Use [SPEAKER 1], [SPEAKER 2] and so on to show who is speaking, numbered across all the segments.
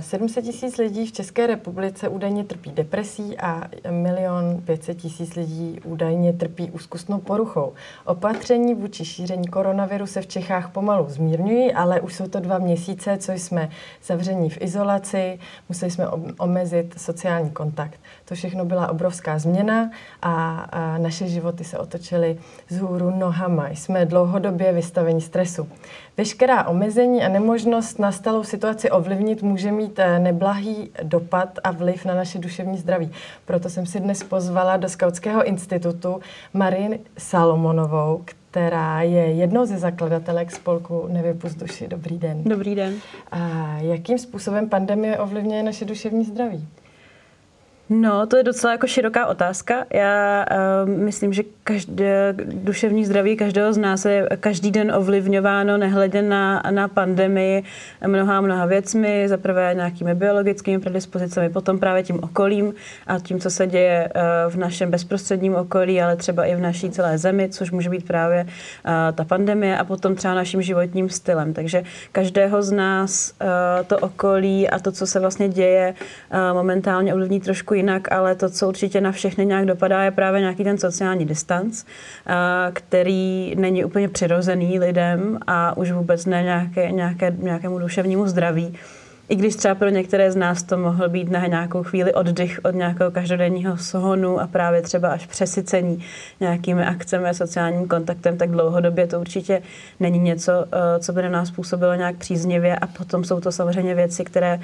[SPEAKER 1] 700 tisíc lidí v České republice údajně trpí depresí a milion 500 tisíc lidí údajně trpí úzkostnou poruchou. Opatření vůči šíření koronaviru se v Čechách pomalu zmírňují, ale už jsou to dva měsíce, co jsme zavření v izolaci, museli jsme omezit sociální kontakt. To všechno byla obrovská změna a, a naše životy se otočily z hůru nohama. Jsme dlouhodobě vystaveni stresu. Veškerá omezení a nemožnost nastalou situaci ovlivnit může mít eh, neblahý dopad a vliv na naše duševní zdraví. Proto jsem si dnes pozvala do Skautského institutu Marin Salomonovou, která je jednou ze zakladatelek spolku Nevypust duši. Dobrý den.
[SPEAKER 2] Dobrý den.
[SPEAKER 1] A jakým způsobem pandemie ovlivňuje naše duševní zdraví?
[SPEAKER 2] No, to je docela jako široká otázka. Já uh, myslím, že každé duševní zdraví každého z nás je každý den ovlivňováno nehledě na, na pandemii mnoha mnoha věcmi. Za prvé nějakými biologickými predispozicemi, potom právě tím okolím a tím, co se děje uh, v našem bezprostředním okolí, ale třeba i v naší celé zemi, což může být právě uh, ta pandemie a potom třeba naším životním stylem. Takže každého z nás uh, to okolí a to, co se vlastně děje, uh, momentálně ovlivní trošku jinak, ale to, co určitě na všechny nějak dopadá, je právě nějaký ten sociální distanc, který není úplně přirozený lidem a už vůbec ne nějaké, nějaké, nějakému duševnímu zdraví. I když třeba pro některé z nás to mohl být na nějakou chvíli oddych od nějakého každodenního sohonu a právě třeba až přesycení nějakými akcemi sociálním kontaktem, tak dlouhodobě to určitě není něco, co by na nás působilo nějak příznivě a potom jsou to samozřejmě věci, které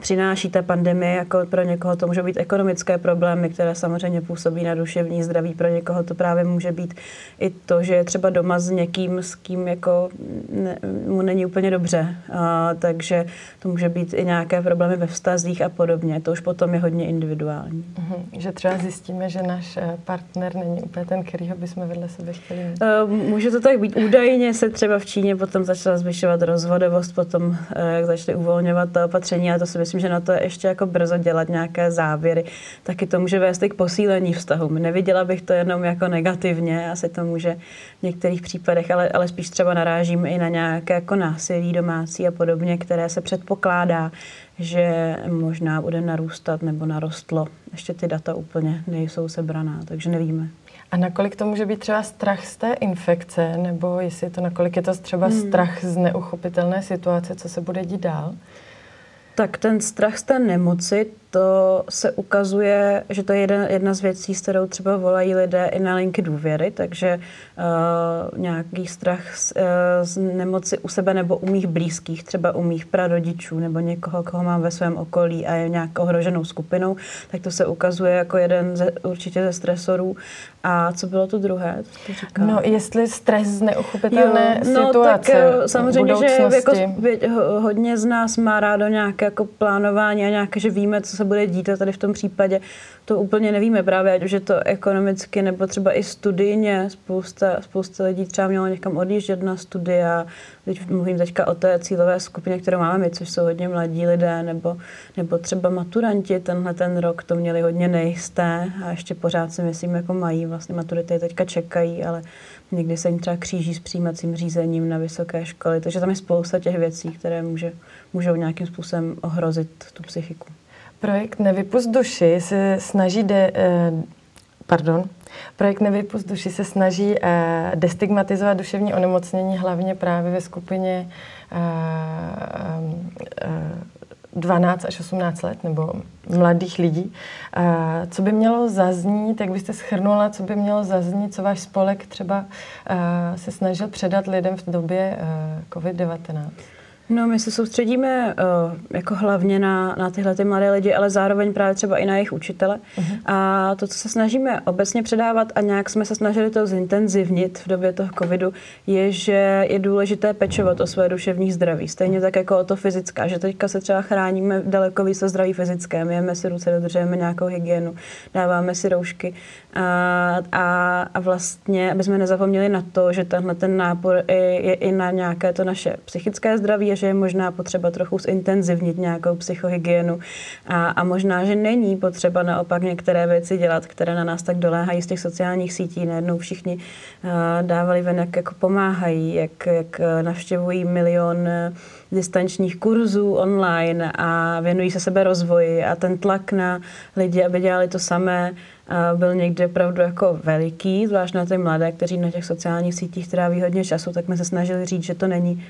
[SPEAKER 2] přináší ta pandemie, jako pro někoho to může být ekonomické problémy, které samozřejmě působí na duševní zdraví, pro někoho to právě může být i to, že je třeba doma s někým, s kým jako ne, mu není úplně dobře, a, takže to může být i nějaké problémy ve vztazích a podobně, to už potom je hodně individuální.
[SPEAKER 1] Uhum. Že třeba zjistíme, že náš eh, partner není úplně ten, kterýho bychom vedle sebe chtěli mít.
[SPEAKER 2] Uh, může to tak být. Údajně se třeba v Číně potom začala zvyšovat rozvodovost, potom jak začaly uvolňovat to opatření, ale to si myslím, že na to je ještě jako brzo dělat nějaké závěry. Taky to může vést i k posílení vztahu. Neviděla bych to jenom jako negativně, asi to může v některých případech, ale, ale spíš třeba narážím i na nějaké jako násilí domácí a podobně, které se předpokládá, že možná bude narůstat nebo narostlo. Ještě ty data úplně nejsou sebraná, takže nevíme.
[SPEAKER 1] A nakolik to může být třeba strach z té infekce, nebo jestli je to nakolik je to třeba hmm. strach z neuchopitelné situace, co se bude dít dál?
[SPEAKER 2] Tak ten strach z té nemoci, to se ukazuje, že to je jedna, jedna z věcí, s kterou třeba volají lidé i na linky důvěry, takže uh, nějaký strach z, uh, z nemoci u sebe nebo u mých blízkých, třeba u mých prarodičů nebo někoho, koho mám ve svém okolí a je nějak ohroženou skupinou, tak to se ukazuje jako jeden ze, určitě ze stresorů. A co bylo to druhé?
[SPEAKER 1] To no, jestli stres z neuchopitelné jo, no, situace tak,
[SPEAKER 2] eh, samozřejmě, že jako hodně z nás má rádo nějaké jako plánování a nějaké, že víme, co se se bude dít a tady v tom případě to úplně nevíme právě, ať už je to ekonomicky nebo třeba i studijně. Spousta, spousta lidí třeba mělo někam odjíždět na studia. Teď mluvím teďka o té cílové skupině, kterou máme my, což jsou hodně mladí lidé, nebo, nebo třeba maturanti tenhle ten rok to měli hodně nejisté a ještě pořád si myslím, jako mají. Vlastně maturity teďka čekají, ale někdy se jim třeba kříží s přijímacím řízením na vysoké školy. Takže tam je spousta těch věcí, které může, můžou nějakým způsobem ohrozit tu psychiku.
[SPEAKER 1] Projekt Nevypust duši se snaží de, eh, pardon, Projekt Nevypust duši se snaží eh, destigmatizovat duševní onemocnění hlavně právě ve skupině 12 až 18 let nebo mladých lidí. Co by mělo zaznít, jak byste schrnula, co by mělo zaznít, co váš spolek třeba se snažil předat lidem v době COVID-19?
[SPEAKER 2] No, my se soustředíme uh, jako hlavně na, na tyhle ty mladé lidi, ale zároveň právě třeba i na jejich učitele. Uh-huh. A to, co se snažíme obecně předávat a nějak jsme se snažili to zintenzivnit v době toho covidu, je, že je důležité pečovat o své duševní zdraví. Stejně tak jako o to fyzická, že teďka se třeba chráníme daleko víc o zdraví fyzické, myjeme si ruce, dodržujeme nějakou hygienu, dáváme si roušky a, a, a vlastně, aby jsme nezapomněli na to, že tenhle ten nápor je, je i na nějaké to naše psychické zdraví, že je možná potřeba trochu zintenzivnit nějakou psychohygienu a, a možná, že není potřeba naopak některé věci dělat, které na nás tak doléhají z těch sociálních sítí. Najednou všichni uh, dávali ven, jak jako pomáhají, jak, jak navštěvují milion uh, distančních kurzů online a věnují se sebe rozvoji a ten tlak na lidi, aby dělali to samé, byl někdy opravdu jako veliký, zvlášť na ty mladé, kteří na těch sociálních sítích tráví hodně času, tak jsme se snažili říct, že to není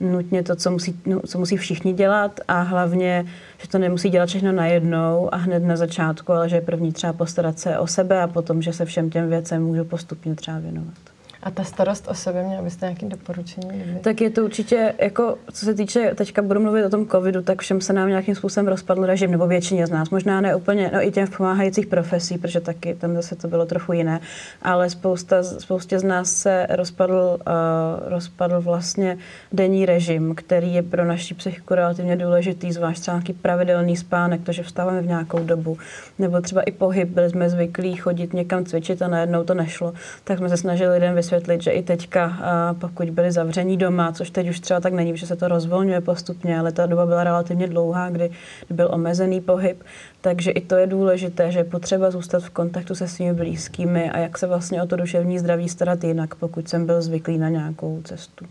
[SPEAKER 2] nutně to, co musí, no, co musí všichni dělat a hlavně, že to nemusí dělat všechno najednou a hned na začátku, ale že je první třeba postarat se o sebe a potom, že se všem těm věcem můžu postupně třeba věnovat.
[SPEAKER 1] A ta starost o sebe, měla byste nějaké doporučení? Kdyby?
[SPEAKER 2] Tak je to určitě, jako co se týče, teďka budu mluvit o tom covidu, tak všem se nám nějakým způsobem rozpadl režim, nebo většině z nás, možná ne úplně, no i těm v pomáhajících profesí, protože taky tam zase to bylo trochu jiné, ale spousta, spoustě z nás se rozpadl, uh, rozpadl vlastně denní režim, který je pro naši psychiku relativně důležitý, zvlášť třeba nějaký pravidelný spánek, to, že vstáváme v nějakou dobu, nebo třeba i pohyb, byli jsme zvyklí chodit někam cvičit a najednou to nešlo, tak jsme se snažili lidem vysvětlit, že i teďka, pokud byli zavření doma, což teď už třeba tak není, že se to rozvolňuje postupně, ale ta doba byla relativně dlouhá, kdy byl omezený pohyb, takže i to je důležité, že je potřeba zůstat v kontaktu se svými blízkými a jak se vlastně o to duševní zdraví starat jinak, pokud jsem byl zvyklý na nějakou cestu.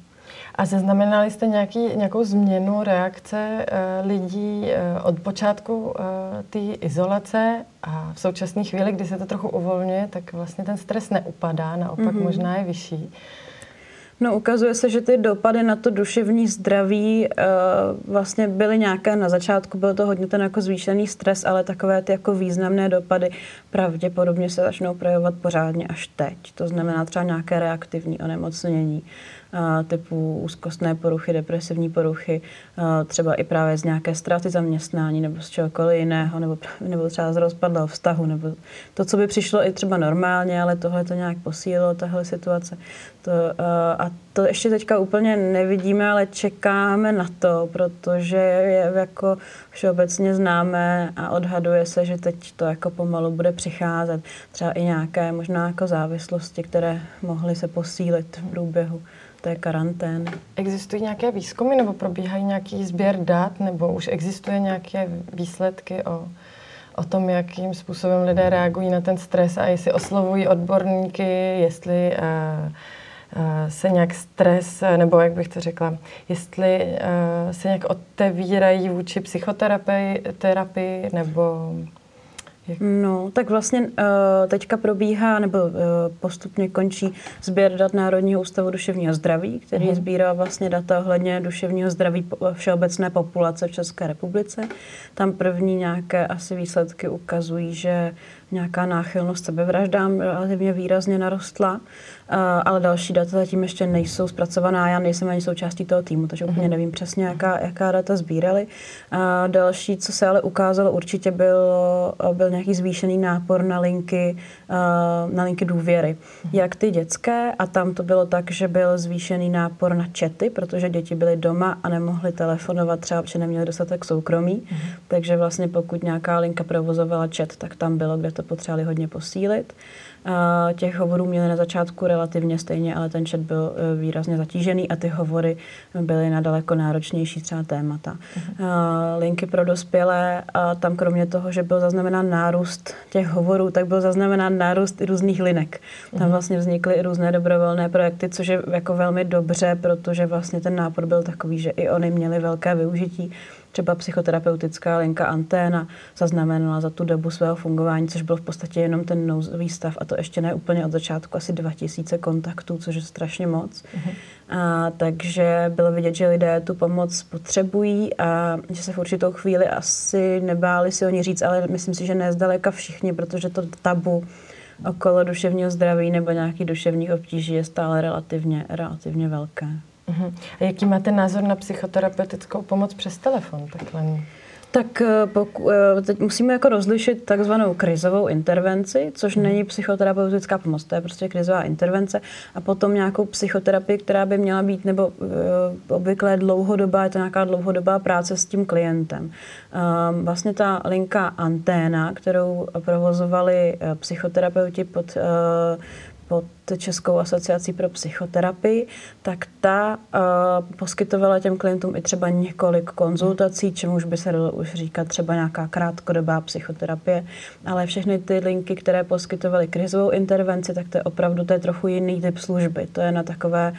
[SPEAKER 1] A zaznamenali jste nějaký, nějakou změnu reakce uh, lidí uh, od počátku uh, té izolace a v současné chvíli, kdy se to trochu uvolňuje, tak vlastně ten stres neupadá, naopak mm-hmm. možná je vyšší.
[SPEAKER 2] No, ukazuje se, že ty dopady na to duševní zdraví uh, vlastně byly nějaké na začátku, byl to hodně ten jako zvýšený stres, ale takové ty jako významné dopady pravděpodobně se začnou projevovat pořádně až teď. To znamená třeba nějaké reaktivní onemocnění typu úzkostné poruchy, depresivní poruchy, třeba i právě z nějaké ztráty zaměstnání nebo z čehokoliv jiného, nebo, nebo třeba z rozpadlého vztahu, nebo to, co by přišlo i třeba normálně, ale tohle to nějak posílilo, tahle situace. To, a to ještě teďka úplně nevidíme, ale čekáme na to, protože je jako všeobecně známé a odhaduje se, že teď to jako pomalu bude přicházet. Třeba i nějaké možná jako závislosti, které mohly se posílit v průběhu té karantény.
[SPEAKER 1] Existují nějaké výzkumy nebo probíhají nějaký sběr dat nebo už existuje nějaké výsledky o, o tom, jakým způsobem lidé reagují na ten stres a jestli oslovují odborníky, jestli uh, se nějak stres, nebo jak bych to řekla, jestli uh, se nějak otevírají vůči psychoterapii terapii, nebo
[SPEAKER 2] No, tak vlastně uh, teďka probíhá, nebo uh, postupně končí sběr dat Národního ústavu duševního zdraví, který uh-huh. sbírá vlastně data ohledně duševního zdraví všeobecné populace v České republice. Tam první nějaké asi výsledky ukazují, že nějaká náchylnost sebevraždám relativně výrazně narostla, ale další data zatím ještě nejsou zpracovaná. Já nejsem ani součástí toho týmu, takže úplně mhm. nevím přesně, jaká, jaká data sbírali. A další, co se ale ukázalo, určitě byl, byl nějaký zvýšený nápor na linky, na linky důvěry. Mhm. Jak ty dětské, a tam to bylo tak, že byl zvýšený nápor na čety, protože děti byly doma a nemohly telefonovat, třeba protože neměli dostatek soukromí. Mhm. Takže vlastně pokud nějaká linka provozovala chat, tak tam bylo, kde to potřebovali hodně posílit. Těch hovorů měli na začátku relativně stejně, ale ten chat byl e, výrazně zatížený a ty hovory byly na daleko náročnější třeba témata. Uh-huh. Linky pro dospělé, a tam kromě toho, že byl zaznamenán nárůst těch hovorů, tak byl zaznamenán nárůst i různých linek. Tam mhm. vlastně vznikly i různé dobrovolné projekty, což je jako velmi dobře, protože vlastně ten nápor byl takový, že i oni měli velké využití třeba psychoterapeutická linka Anténa zaznamenala za tu dobu svého fungování, což byl v podstatě jenom ten nouzový stav a to ještě ne úplně od začátku, asi 2000 kontaktů, což je strašně moc. Uh-huh. A, takže bylo vidět, že lidé tu pomoc potřebují a že se v určitou chvíli asi nebáli si o ní říct, ale myslím si, že ne zdaleka všichni, protože to tabu okolo duševního zdraví nebo nějakých duševních obtíží je stále relativně, relativně velké.
[SPEAKER 1] Uh-huh. A jaký máte názor na psychoterapeutickou pomoc přes telefon? Takhle?
[SPEAKER 2] Tak eh, poku, eh, teď musíme jako rozlišit takzvanou krizovou intervenci, což hmm. není psychoterapeutická pomoc, to je prostě krizová intervence a potom nějakou psychoterapii, která by měla být nebo uh, obvykle dlouhodobá, je to nějaká dlouhodobá práce s tím klientem. Um, vlastně ta linka Anténa, kterou provozovali psychoterapeuti pod uh, pod Českou asociací pro psychoterapii, tak ta uh, poskytovala těm klientům i třeba několik konzultací, čemuž by se dalo už říkat třeba nějaká krátkodobá psychoterapie, ale všechny ty linky, které poskytovaly krizovou intervenci, tak to je opravdu to je trochu jiný typ služby. To je na takové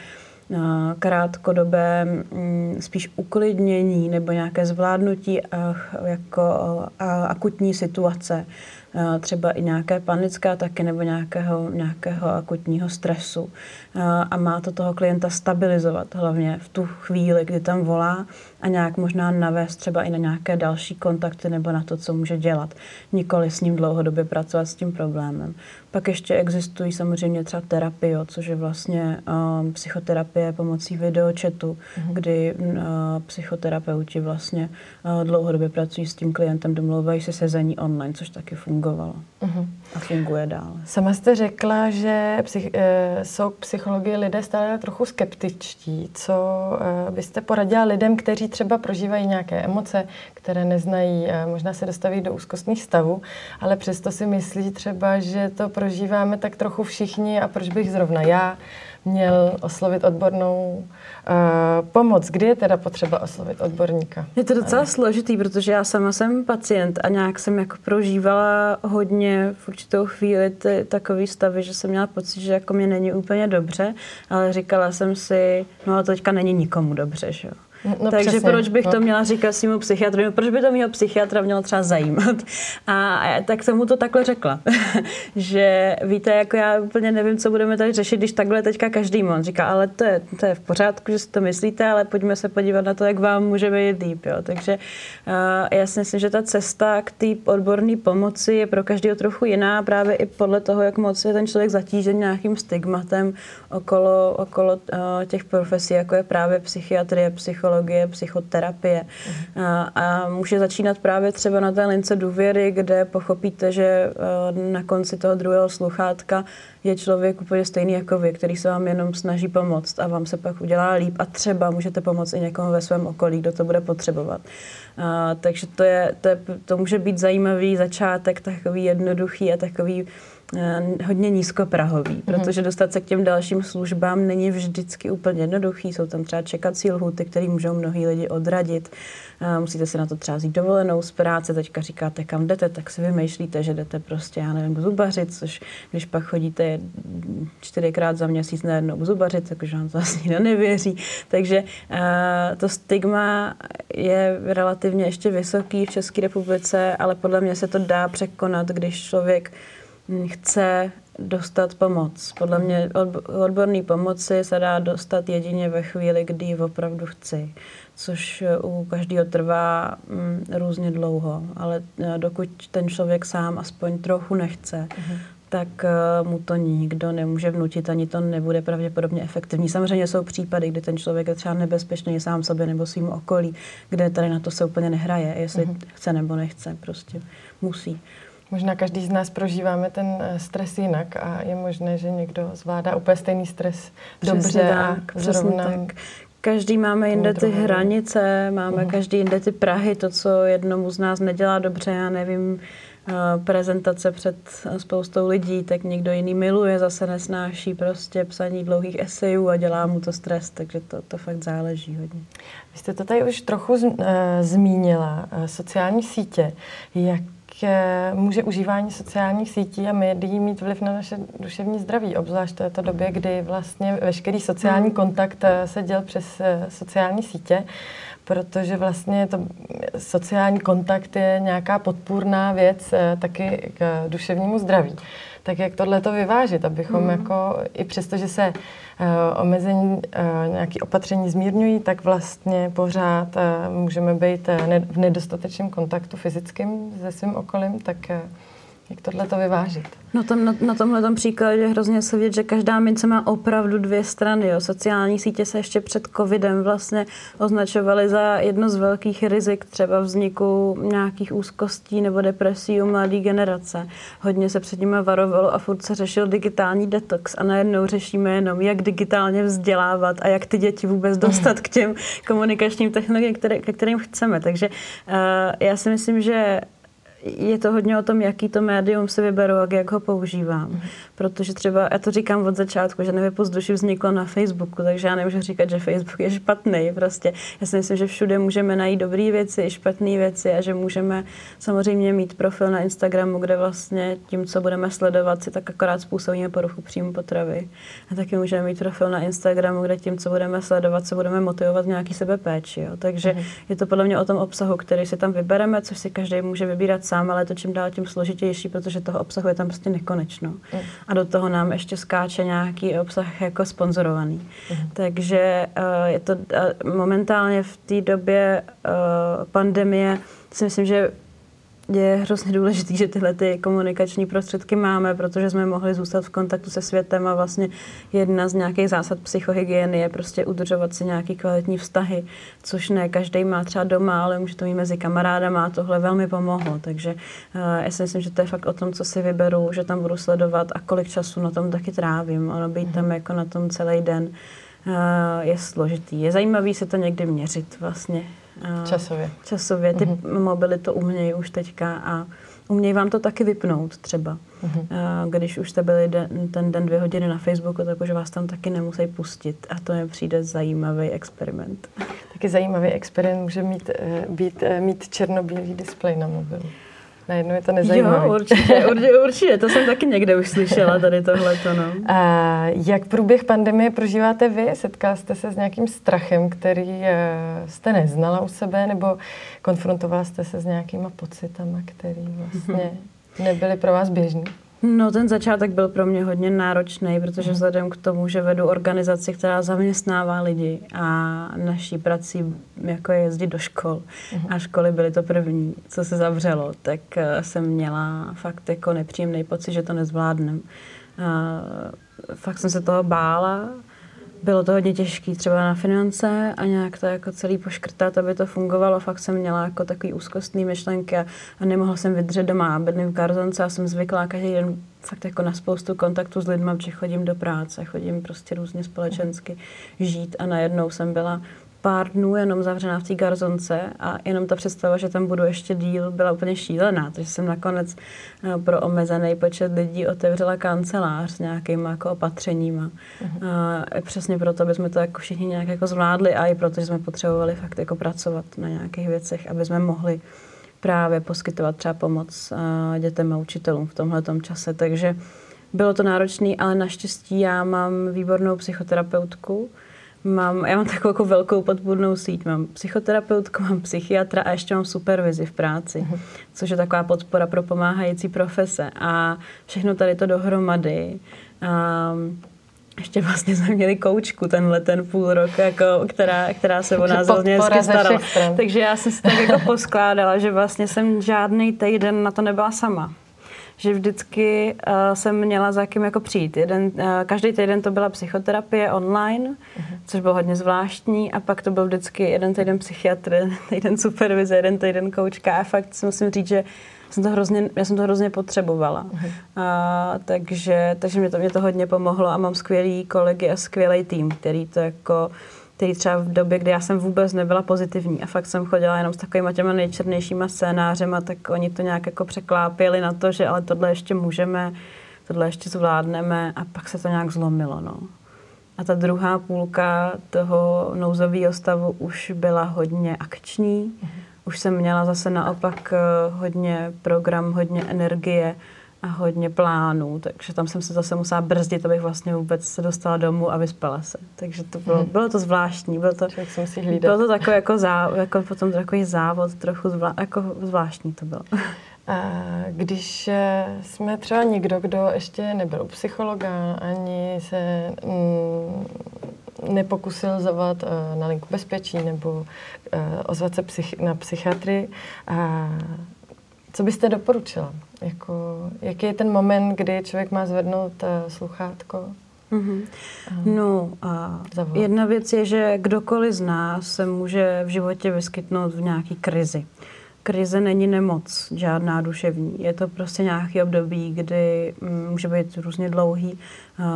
[SPEAKER 2] na krátkodobé mm, spíš uklidnění nebo nějaké zvládnutí jako akutní situace třeba i nějaké panické ataky nebo nějakého, nějakého akutního stresu. A má to toho klienta stabilizovat, hlavně v tu chvíli, kdy tam volá a nějak možná navést třeba i na nějaké další kontakty nebo na to, co může dělat. Nikoli s ním dlouhodobě pracovat s tím problémem. Pak ještě existují samozřejmě třeba terapie, což je vlastně uh, psychoterapie pomocí videočetu, mm-hmm. kdy uh, psychoterapeuti vlastně uh, dlouhodobě pracují s tím klientem, domlouvají se sezení online, což taky fungovalo mm-hmm. a funguje dál.
[SPEAKER 1] Sama jste řekla, že psych, uh, jsou k psychologii lidé stále trochu skeptičtí. Co uh, byste poradila lidem, kteří třeba prožívají nějaké emoce, které neznají, uh, možná se dostaví do úzkostných stavů, ale přesto si myslí třeba, že to prožíváme tak trochu všichni a proč bych zrovna já měl oslovit odbornou uh, pomoc. Kdy je teda potřeba oslovit odborníka?
[SPEAKER 2] Je to docela složitý, protože já sama jsem pacient a nějak jsem jako prožívala hodně v určitou chvíli ty, takový stavy, že jsem měla pocit, že jako mě není úplně dobře, ale říkala jsem si, no a teďka není nikomu dobře, že jo. No, Takže přesně, proč bych no. to měla říkat svým psychiatrovi? Proč by to mého psychiatra mělo třeba zajímat? A, a tak jsem mu to takhle řekla, že víte, jako já úplně nevím, co budeme tady řešit, když takhle teďka každý on říká, ale to je, to je v pořádku, že si to myslíte, ale pojďme se podívat na to, jak vám může být líp. Jo. Takže uh, já si myslím, že ta cesta k té odborné pomoci je pro každého trochu jiná, právě i podle toho, jak moc je ten člověk zatížen nějakým stigmatem okolo, okolo uh, těch profesí, jako je právě psychiatrie, psychologie, psychologie, psychoterapie. A, a může začínat právě třeba na té lince důvěry, kde pochopíte, že eh, na konci toho druhého sluchátka je člověk úplně stejný jako vy, který se vám jenom snaží pomoct a vám se pak udělá líp a třeba můžete pomoct i někomu ve svém okolí, kdo to bude potřebovat. A, takže to, je, to, je, to může být zajímavý začátek, takový jednoduchý a takový hodně nízkoprahový, mm-hmm. protože dostat se k těm dalším službám není vždycky úplně jednoduchý. Jsou tam třeba čekací lhuty, které můžou mnohý lidi odradit. Eh, musíte si na to třeba zít dovolenou z práce, teďka říkáte, kam jdete, tak si vymýšlíte, že jdete prostě, já nevím, k zubařit, což když pak chodíte čtyřikrát za měsíc najednou k zubařit, takže vám to asi nikdo nevěří. Takže uh, to stigma je relativně ještě vysoký v České republice, ale podle mě se to dá překonat, když člověk chce dostat pomoc. Podle mě odborný pomoci se dá dostat jedině ve chvíli, kdy ji opravdu chci, což u každého trvá mm, různě dlouho, ale e, dokud ten člověk sám aspoň trochu nechce, uh-huh. tak uh, mu to nikdo nemůže vnutit, ani to nebude pravděpodobně efektivní. Samozřejmě jsou případy, kdy ten člověk je třeba nebezpečný sám sobě nebo svým okolí, kde tady na to se úplně nehraje, jestli uh-huh. chce nebo nechce, prostě musí.
[SPEAKER 1] Možná každý z nás prožíváme ten eh, stres jinak a je možné, že někdo zvládá úplně stejný stres přesně dobře
[SPEAKER 2] tak, a zrovna... Tak. Každý máme jinde ty hranice, máme uh-huh. každý jinde ty Prahy, to, co jednomu z nás nedělá dobře, já nevím, eh, prezentace před spoustou lidí, tak někdo jiný miluje, zase nesnáší prostě psaní dlouhých esejů a dělá mu to stres, takže to, to fakt záleží hodně.
[SPEAKER 1] Vy jste to tady už trochu z, uh, zmínila, sociální sítě. Jak může užívání sociálních sítí a médií mít vliv na naše duševní zdraví, obzvlášť v této době, kdy vlastně veškerý sociální hmm. kontakt eh, se děl přes eh, sociální sítě, protože vlastně to sociální kontakt je nějaká podpůrná věc eh, taky k duševnímu zdraví. Tak jak tohle to vyvážit, abychom hmm. jako, i přesto, že se uh, omezení, uh, nějaké opatření zmírňují, tak vlastně pořád uh, můžeme být uh, ne, v nedostatečném kontaktu fyzickým se svým okolím, tak uh, jak tohle to vyvážit?
[SPEAKER 2] No tom, na, na tomhle tom příkladě je hrozně se vidět, že každá mince má opravdu dvě strany. Jo. Sociální sítě se ještě před covidem vlastně označovaly za jedno z velkých rizik třeba vzniku nějakých úzkostí nebo depresí u mladé generace. Hodně se před nimi varovalo a furt se řešil digitální detox a najednou řešíme jenom, jak digitálně vzdělávat a jak ty děti vůbec dostat k těm komunikačním technologiím, které, ke kterým chceme. Takže uh, já si myslím, že je to hodně o tom, jaký to médium si vyberu a jak ho používám. Mm. Protože třeba, já to říkám od začátku, že nevypozduši vzniklo na Facebooku, takže já nemůžu říkat, že Facebook je špatný. Prostě já si myslím, že všude můžeme najít dobré věci i špatné věci a že můžeme samozřejmě mít profil na Instagramu, kde vlastně tím, co budeme sledovat, si tak akorát způsobíme poruchu příjmu potravy. A taky můžeme mít profil na Instagramu, kde tím, co budeme sledovat, se budeme motivovat nějaký sebepéči. Jo. Takže mm. je to podle mě o tom obsahu, který si tam vybereme, což si každý může vybírat sám, ale to čím dál tím složitější, protože toho obsahu je tam prostě nekonečno. Mm. A do toho nám ještě skáče nějaký obsah jako sponzorovaný. Mm. Takže uh, je to uh, momentálně v té době uh, pandemie si myslím, že je hrozně důležité, že tyhle ty komunikační prostředky máme, protože jsme mohli zůstat v kontaktu se světem a vlastně jedna z nějakých zásad psychohygieny je prostě udržovat si nějaký kvalitní vztahy, což ne každý má třeba doma, ale může to mít mezi kamarádama a tohle velmi pomohlo. Takže uh, já si myslím, že to je fakt o tom, co si vyberu, že tam budu sledovat a kolik času na tom taky trávím. Ono být tam jako na tom celý den uh, je složitý. Je zajímavý se to někdy měřit vlastně.
[SPEAKER 1] Časově.
[SPEAKER 2] Časově. Ty uh-huh. mobily to umějí už teďka a umějí vám to taky vypnout třeba. Uh-huh. Když už jste byli den, ten den dvě hodiny na Facebooku, tak už vás tam taky nemusí pustit. A to mi přijde zajímavý experiment.
[SPEAKER 1] Taky zajímavý experiment může mít, eh, být, eh, mít černobílý displej na mobilu najednou je to nezajímavé.
[SPEAKER 2] Jo, určitě, určitě, určitě, to jsem taky někde už slyšela, tady tohleto, no.
[SPEAKER 1] A jak průběh pandemie prožíváte vy? Setkala jste se s nějakým strachem, který eh, jste neznala u sebe, nebo konfrontovala jste se s nějakýma pocitama, který vlastně nebyly pro vás běžný?
[SPEAKER 2] No ten začátek byl pro mě hodně náročný, protože vzhledem k tomu, že vedu organizaci, která zaměstnává lidi a naší prací jako je jezdit do škol a školy byly to první, co se zavřelo, tak eh, jsem měla fakt jako nepříjemný pocit, že to nezvládnem. Fakt jsem se toho bála, bylo to hodně těžké třeba na finance a nějak to jako celý poškrtat, aby to fungovalo. Fakt jsem měla jako takový úzkostný myšlenky a, a nemohla jsem vydržet doma. Bydlím v Garzonce a jsem zvyklá každý den fakt jako na spoustu kontaktů s lidmi, protože chodím do práce, chodím prostě různě společensky žít a najednou jsem byla pár dnů jenom zavřená v té garzonce a jenom ta představa, že tam budu ještě díl, byla úplně šílená. Takže jsem nakonec eh, pro omezený počet lidí otevřela kancelář s nějakýma jako opatřeníma. Uh-huh. A přesně proto, aby jsme to jako všichni nějak jako zvládli a i proto, že jsme potřebovali fakt jako pracovat na nějakých věcech, aby jsme mohli právě poskytovat třeba pomoc eh, dětem a učitelům v tomhle čase. Takže bylo to náročné, ale naštěstí já mám výbornou psychoterapeutku, Mám, já mám takovou jako velkou podpůrnou síť. Mám psychoterapeutku, mám psychiatra a ještě mám supervizi v práci, uh-huh. což je taková podpora pro pomáhající profese. A všechno tady to dohromady. A ještě vlastně jsme měli koučku tenhle ten půl rok, jako, která, která se o nás hodně hezky starala. Takže já jsem si tak jako poskládala, že vlastně jsem žádný týden na to nebyla sama že vždycky uh, jsem měla za kým jako přijít. Jeden, uh, každý týden to byla psychoterapie online, uh-huh. což bylo hodně zvláštní a pak to byl vždycky jeden týden psychiatr, jeden supervize, jeden týden koučka a fakt si musím říct, že jsem to hrozně, já jsem to hrozně potřebovala. Uh-huh. A, takže takže mě, to, mě to hodně pomohlo a mám skvělý kolegy a skvělý tým, který to jako který třeba v době, kdy já jsem vůbec nebyla pozitivní a fakt jsem chodila jenom s takovými těma nejčernějšíma scénářema, tak oni to nějak jako překlápěli na to, že ale tohle ještě můžeme, tohle ještě zvládneme a pak se to nějak zlomilo. No. A ta druhá půlka toho nouzového stavu už byla hodně akční. Mm-hmm. Už jsem měla zase naopak eh, hodně program, hodně energie a hodně plánů, takže tam jsem se zase musela brzdit, abych vlastně vůbec se dostala domů a vyspala se. Takže to bylo, hmm. bylo to zvláštní, bylo to, bylo to takový jako, zá, jako potom takový závod, trochu zvlá, jako zvláštní to bylo.
[SPEAKER 1] A když eh, jsme třeba někdo, kdo ještě nebyl psychologa, ani se mm, nepokusil zavolat uh, na linku bezpečí nebo uh, ozvat se psych- na psychiatrii, a co byste doporučila? Jako, jaký je ten moment, kdy člověk má zvednout uh, sluchátko? Mm-hmm.
[SPEAKER 2] No a jedna věc je, že kdokoliv z nás se může v životě vyskytnout v nějaký krizi. Krize není nemoc, žádná duševní. Je to prostě nějaký období, kdy mm, může být různě dlouhý,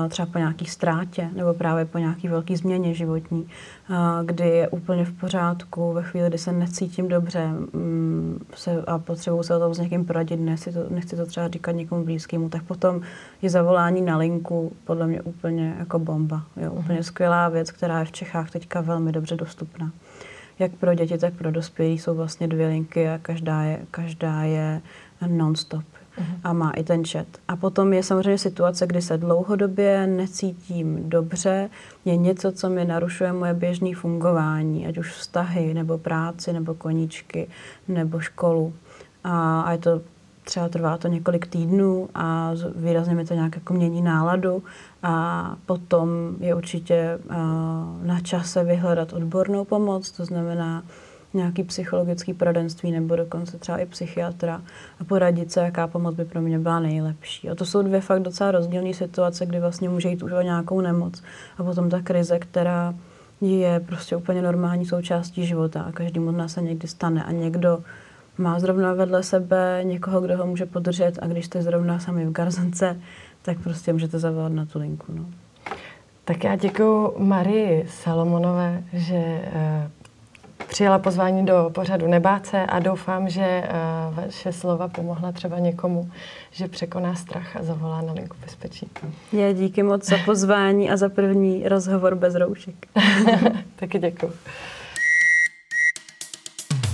[SPEAKER 2] třeba po nějaký ztrátě nebo právě po nějaký velký změně životní, kdy je úplně v pořádku, ve chvíli, kdy se necítím dobře mm, se, a potřebuji se o tom s někým poradit, nechci to, nechci to třeba říkat někomu blízkému, tak potom je zavolání na linku podle mě úplně jako bomba. Jo, mhm. úplně skvělá věc, která je v Čechách teďka velmi dobře dostupná jak pro děti, tak pro dospělí jsou vlastně dvě linky a každá je, každá je non-stop uh-huh. a má i ten chat. A potom je samozřejmě situace, kdy se dlouhodobě necítím dobře, je něco, co mi narušuje moje běžné fungování, ať už vztahy, nebo práci, nebo koníčky, nebo školu. A, a je to třeba trvá to několik týdnů a výrazně mi to nějak jako mění náladu a potom je určitě na čase vyhledat odbornou pomoc, to znamená nějaký psychologický poradenství nebo dokonce třeba i psychiatra a poradit se, jaká pomoc by pro mě byla nejlepší. A to jsou dvě fakt docela rozdílné situace, kdy vlastně může jít už o nějakou nemoc a potom ta krize, která je prostě úplně normální součástí života a každému z nás se někdy stane a někdo má zrovna vedle sebe někoho, kdo ho může podržet a když jste zrovna sami v garzence, tak prostě můžete zavolat na tu linku. No.
[SPEAKER 1] Tak já děkuji Marii Salomonové, že uh, přijala pozvání do pořadu Nebáce a doufám, že uh, vaše slova pomohla třeba někomu, že překoná strach a zavolá na linku bezpečí.
[SPEAKER 2] Já díky moc za pozvání a za první rozhovor bez roušek.
[SPEAKER 1] Taky děkuji.